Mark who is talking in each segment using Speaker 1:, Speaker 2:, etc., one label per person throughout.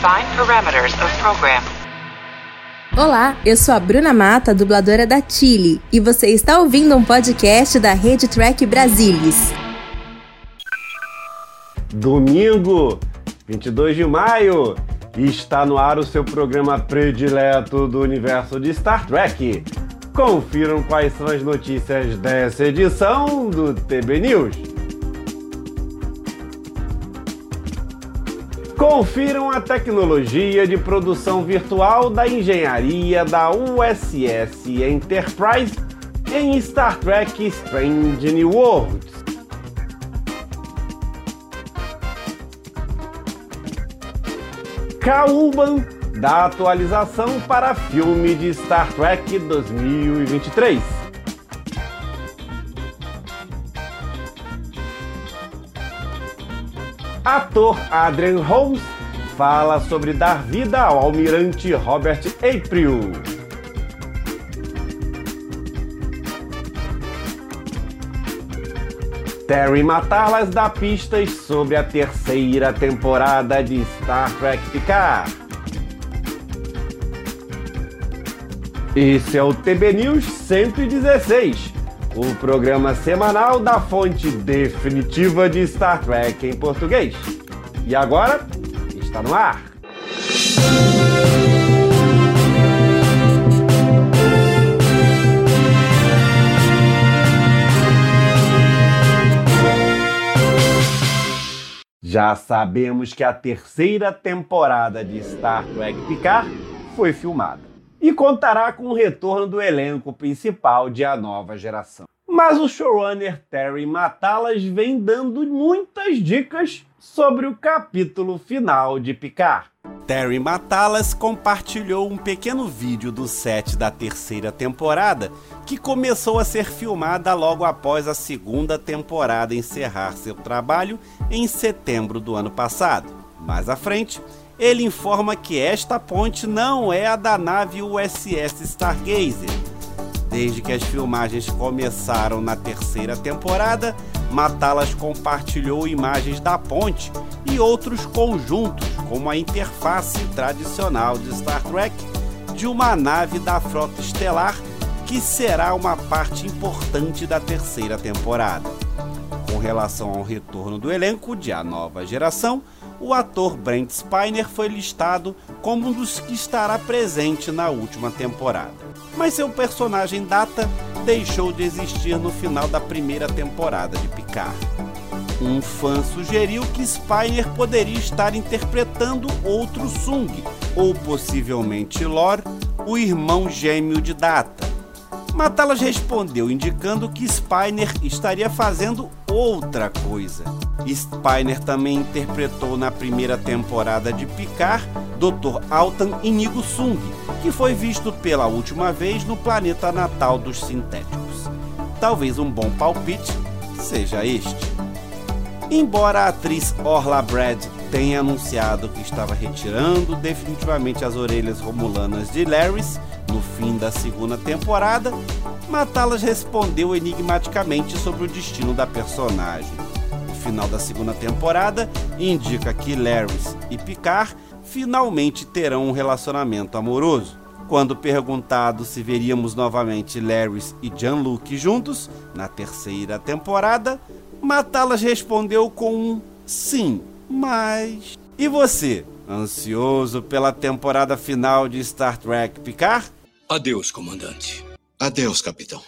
Speaker 1: Define parameters of program.
Speaker 2: Olá, eu sou a Bruna Mata, dubladora da Chile, e você está ouvindo um podcast da Rede Track Brasilis.
Speaker 3: Domingo, 22 de maio, está no ar o seu programa predileto do universo de Star Trek. Confiram quais são as notícias dessa edição do TB News. Confiram a tecnologia de produção virtual da engenharia da USS Enterprise em Star Trek Strange New Worlds. Kauban da atualização para filme de Star Trek 2023. Ator Adrian Holmes fala sobre dar vida ao almirante Robert April. Terry Matalas dá pistas sobre a terceira temporada de Star Trek Picard. Esse é o TB News 116 o programa semanal da fonte definitiva de Star Trek em português. E agora está no ar. Já sabemos que a terceira temporada de Star Trek Picard foi filmada e contará com o retorno do elenco principal de A Nova Geração. Mas o showrunner Terry Matalas vem dando muitas dicas sobre o capítulo final de Picard. Terry Matalas compartilhou um pequeno vídeo do set da terceira temporada, que começou a ser filmada logo após a segunda temporada encerrar seu trabalho em setembro do ano passado. Mais à frente, ele informa que esta ponte não é a da nave USS Stargazer. Desde que as filmagens começaram na terceira temporada, Matalas compartilhou imagens da ponte e outros conjuntos, como a interface tradicional de Star Trek de uma nave da frota estelar que será uma parte importante da terceira temporada. Com relação ao retorno do elenco de A Nova Geração, o ator Brent Spiner foi listado como um dos que estará presente na última temporada. Mas seu personagem Data deixou de existir no final da primeira temporada de Picard. Um fã sugeriu que Spiner poderia estar interpretando outro Sung, ou possivelmente Lor, o irmão gêmeo de Data. Matalas respondeu indicando que Spiner estaria fazendo outra coisa. Spiner também interpretou na primeira temporada de Picard Dr. Altan Inigo Sung, que foi visto pela última vez no planeta natal dos sintéticos. Talvez um bom palpite seja este. Embora a atriz Orla Brad tenha anunciado que estava retirando definitivamente as orelhas romulanas de Laris no fim da segunda temporada, Matalas respondeu enigmaticamente sobre o destino da personagem. O final da segunda temporada indica que Laris e Picard finalmente terão um relacionamento amoroso. Quando perguntado se veríamos novamente Laris e Jean-Luc juntos na terceira temporada, Matalas respondeu com um sim, mas. E você? Ansioso pela temporada final de Star Trek Picard?
Speaker 4: Adeus, comandante. Adeus, capitão.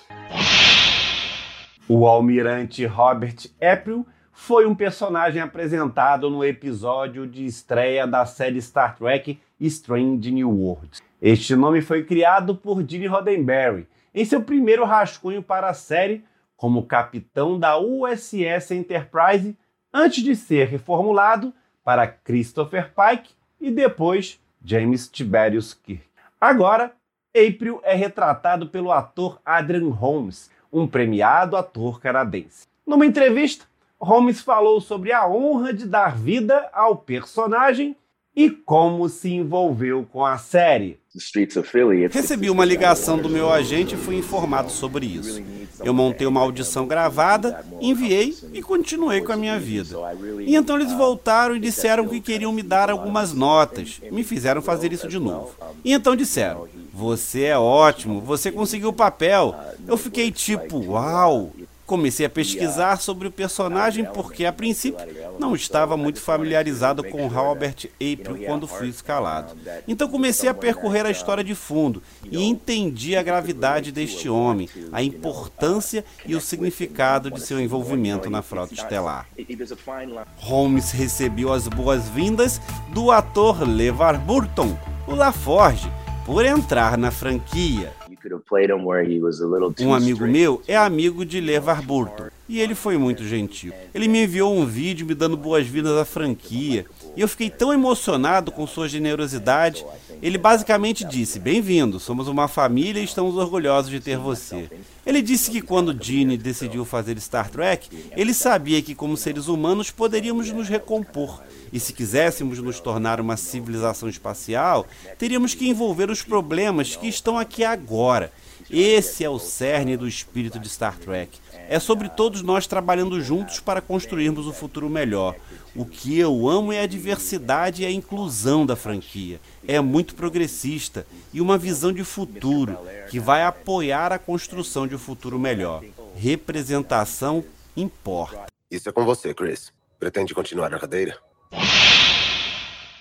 Speaker 3: O almirante Robert April foi um personagem apresentado no episódio de estreia da série Star Trek Strange New Worlds. Este nome foi criado por Gene Roddenberry em seu primeiro rascunho para a série como capitão da USS Enterprise antes de ser reformulado para Christopher Pike e depois James Tiberius Kirk. Agora, April é retratado pelo ator Adrian Holmes, um premiado ator canadense. Numa entrevista, Holmes falou sobre a honra de dar vida ao personagem
Speaker 5: e como se envolveu com a série.
Speaker 3: Recebi uma ligação do meu agente e fui informado sobre isso. Eu montei uma audição gravada, enviei e continuei com a minha vida. E então eles voltaram e disseram que queriam me dar algumas notas. Me fizeram fazer isso de novo. E então disseram: Você é ótimo, você conseguiu o papel. Eu fiquei tipo, uau, Comecei a pesquisar sobre o personagem porque, a princípio, não estava muito familiarizado com Robert April quando fui escalado. Então comecei a percorrer a história de fundo e entendi a gravidade deste homem, a importância e o significado de seu envolvimento na frota estelar. Holmes recebeu as boas-vindas do ator LeVar Burton, o LaForge, por entrar na franquia. Um amigo meu é amigo de LeVar Burton e ele foi muito gentil. Ele me enviou um vídeo me dando boas-vindas à franquia e eu fiquei tão emocionado com sua generosidade. Ele basicamente disse: Bem-vindo, somos uma família e estamos orgulhosos de ter você. Ele disse que quando Gene decidiu fazer Star Trek, ele sabia que, como seres humanos, poderíamos nos recompor. E se quiséssemos nos tornar uma civilização espacial, teríamos que envolver os problemas que estão aqui agora. Esse é o cerne do espírito de Star Trek. É sobre todos nós trabalhando juntos para construirmos um futuro melhor. O que eu amo é a diversidade e a inclusão da franquia. É muito progressista e uma visão de futuro que vai apoiar a construção de um futuro melhor. Representação importa.
Speaker 6: Isso é com você, Chris. Pretende continuar na cadeira?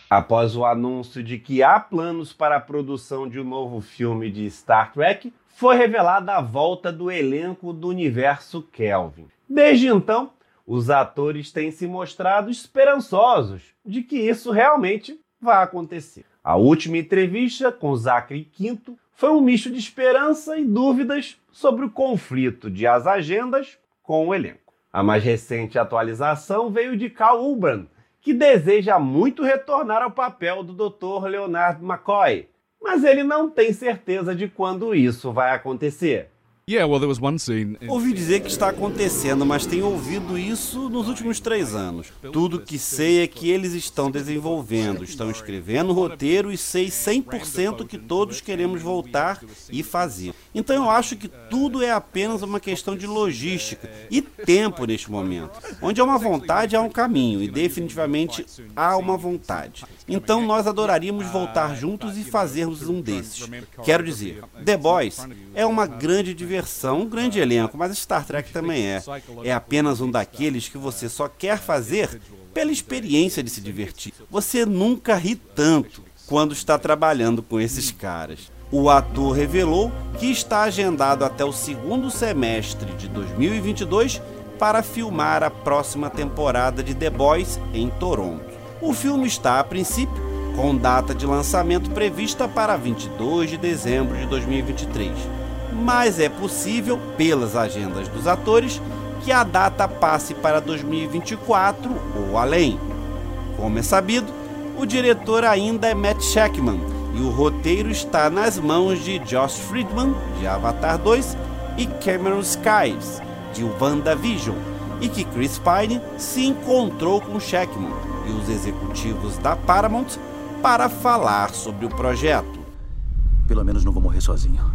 Speaker 5: Após o anúncio de que há planos para a produção de um novo filme de Star Trek, foi revelada a volta do elenco do universo Kelvin. Desde então, os atores têm se mostrado esperançosos de que isso realmente vai acontecer. A última entrevista com Zachary Quinto foi um misto de esperança e dúvidas sobre o conflito de as agendas com o elenco. A mais recente atualização veio de Cal Urban, que deseja muito retornar ao papel do Dr. Leonard McCoy, mas ele não tem certeza de quando isso vai acontecer.
Speaker 3: Ouvi dizer que está acontecendo, mas tenho ouvido isso nos últimos três anos. Tudo que sei é que eles estão desenvolvendo, estão escrevendo roteiro e sei 100% que todos queremos voltar e fazer. Então eu acho que tudo é apenas uma questão de logística e tempo neste momento. Onde há uma vontade, há um caminho, e definitivamente há uma vontade. Então nós adoraríamos voltar juntos e fazermos um desses. Quero dizer, The Boys é uma grande diversão diversão, um grande elenco, mas Star Trek também é. É apenas um daqueles que você só quer fazer pela experiência de se divertir. Você nunca ri tanto quando está trabalhando com esses caras. O ator revelou que está agendado até o segundo semestre de 2022 para filmar a próxima temporada de The Boys em Toronto. O filme está, a princípio, com data de lançamento prevista para 22 de dezembro de 2023 mas é possível, pelas agendas dos atores, que a data passe para 2024 ou além. Como é sabido, o diretor ainda é Matt Shackman e o roteiro está nas mãos de Josh Friedman, de Avatar 2, e Cameron Skies, de WandaVision, e que Chris Pine se encontrou com Shackman e os executivos da Paramount para falar sobre o projeto.
Speaker 7: Pelo menos não vou morrer sozinho.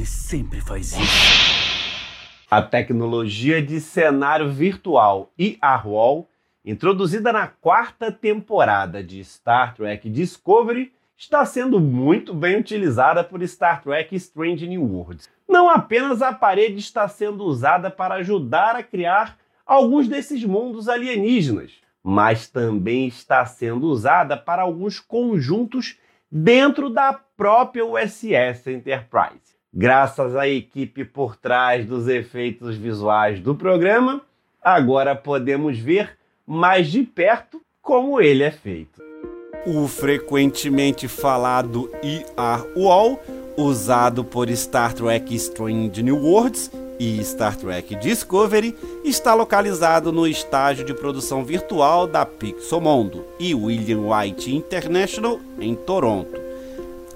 Speaker 7: Ele sempre faz isso.
Speaker 5: A tecnologia de cenário virtual IR-Wall, introduzida na quarta temporada de Star Trek Discovery, está sendo muito bem utilizada por Star Trek Strange New Worlds. Não apenas a parede está sendo usada para ajudar a criar alguns desses mundos alienígenas, mas também está sendo usada para alguns conjuntos dentro da própria USS Enterprise. Graças à equipe por trás dos efeitos visuais do programa, agora podemos ver mais de perto como ele é feito.
Speaker 3: O frequentemente falado IR Wall, usado por Star Trek Strange New Worlds e Star Trek Discovery, está localizado no estágio de produção virtual da Pixomondo e William White International em Toronto.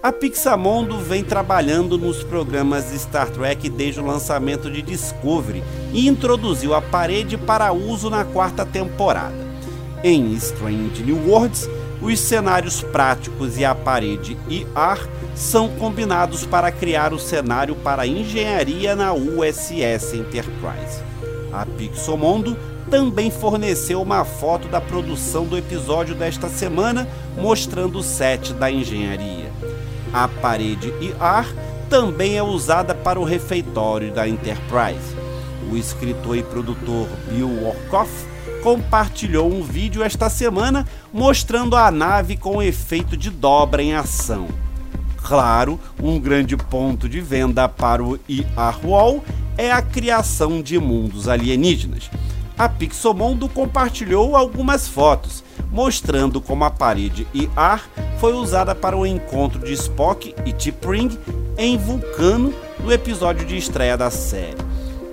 Speaker 3: A Pixamondo vem trabalhando nos programas de Star Trek desde o lançamento de Discovery e introduziu a parede para uso na quarta temporada. Em Strange New Worlds, os cenários práticos e a parede IR são combinados para criar o cenário para engenharia na USS Enterprise. A Pixomondo também forneceu uma foto da produção do episódio desta semana, mostrando o set da engenharia. A parede IR também é usada para o refeitório da Enterprise. O escritor e produtor Bill Workoff compartilhou um vídeo esta semana mostrando a nave com efeito de dobra em ação. Claro, um grande ponto de venda para o IR Wall é a criação de mundos alienígenas. A Pixomondo compartilhou algumas fotos mostrando como a parede IR foi usada para o encontro de Spock e T'Pring em Vulcano no episódio de estreia da série.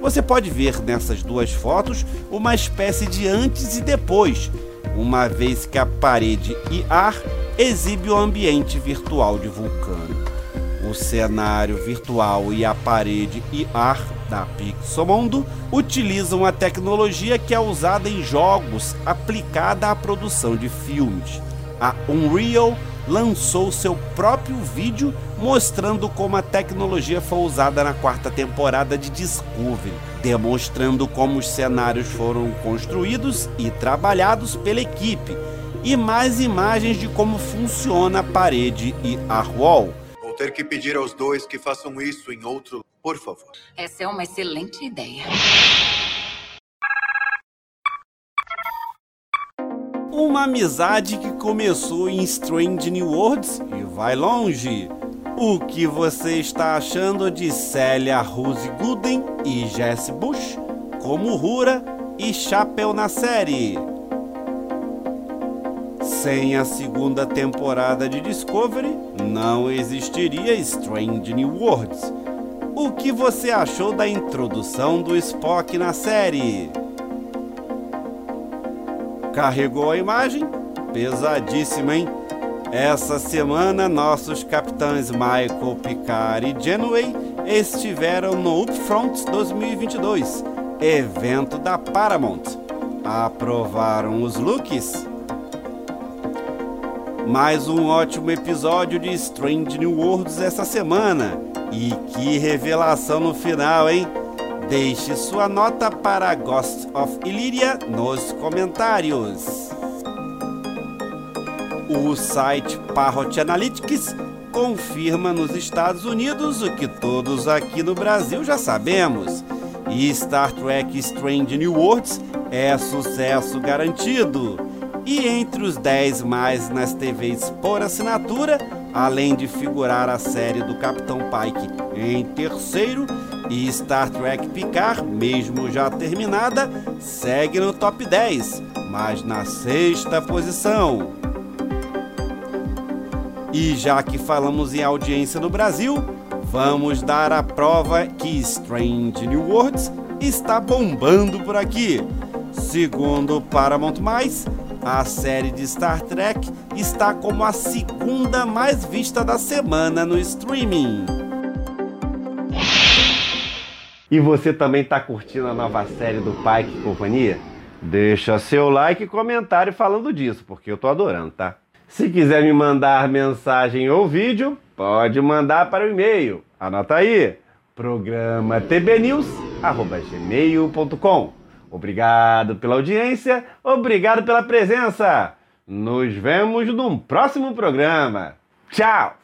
Speaker 3: Você pode ver nessas duas fotos uma espécie de antes e depois, uma vez que a parede IR exibe o ambiente virtual de Vulcano. O cenário virtual e a parede IR da Pixomondo utilizam a tecnologia que é usada em jogos aplicada à produção de filmes. A Unreal lançou seu próprio vídeo mostrando como a tecnologia foi usada na quarta temporada de Discovery, demonstrando como os cenários foram construídos e trabalhados pela equipe, e mais imagens de como funciona a parede e a wall.
Speaker 8: Vou ter que pedir aos dois que façam isso em outro por favor.
Speaker 9: Essa é uma excelente ideia.
Speaker 3: Uma amizade que começou em Strange New Worlds e vai longe. O que você está achando de Célia Rose Gooden e Jess Bush como Rura e Chapel na série? Sem a segunda temporada de Discovery, não existiria Strange New Worlds o que você achou da introdução do Spock na série? Carregou a imagem? Pesadíssima, hein? Essa semana, nossos capitães Michael Picard e Janeway estiveram no Upfront 2022, evento da Paramount. Aprovaram os looks? Mais um ótimo episódio de Strange New Worlds essa semana. E que revelação no final, hein? Deixe sua nota para Ghost of Illyria nos comentários. O site Parrot Analytics confirma nos Estados Unidos o que todos aqui no Brasil já sabemos. E Star Trek Strange New Worlds é sucesso garantido. E entre os 10 mais nas TVs por assinatura, além de figurar a série do Capitão Pike em terceiro e Star Trek Picard, mesmo já terminada, segue no top 10, mas na sexta posição. E já que falamos em audiência no Brasil, vamos dar a prova que Strange New Worlds está bombando por aqui. Segundo Paramount+, a série de Star Trek está como a segunda mais vista da semana no streaming.
Speaker 10: E você também está curtindo a nova série do e Companhia? Deixa seu like e comentário falando disso, porque eu tô adorando, tá? Se quiser me mandar mensagem ou vídeo, pode mandar para o e-mail. Anota aí: programa tbnews@gmail.com. Obrigado pela audiência, obrigado pela presença. Nos vemos num próximo programa. Tchau!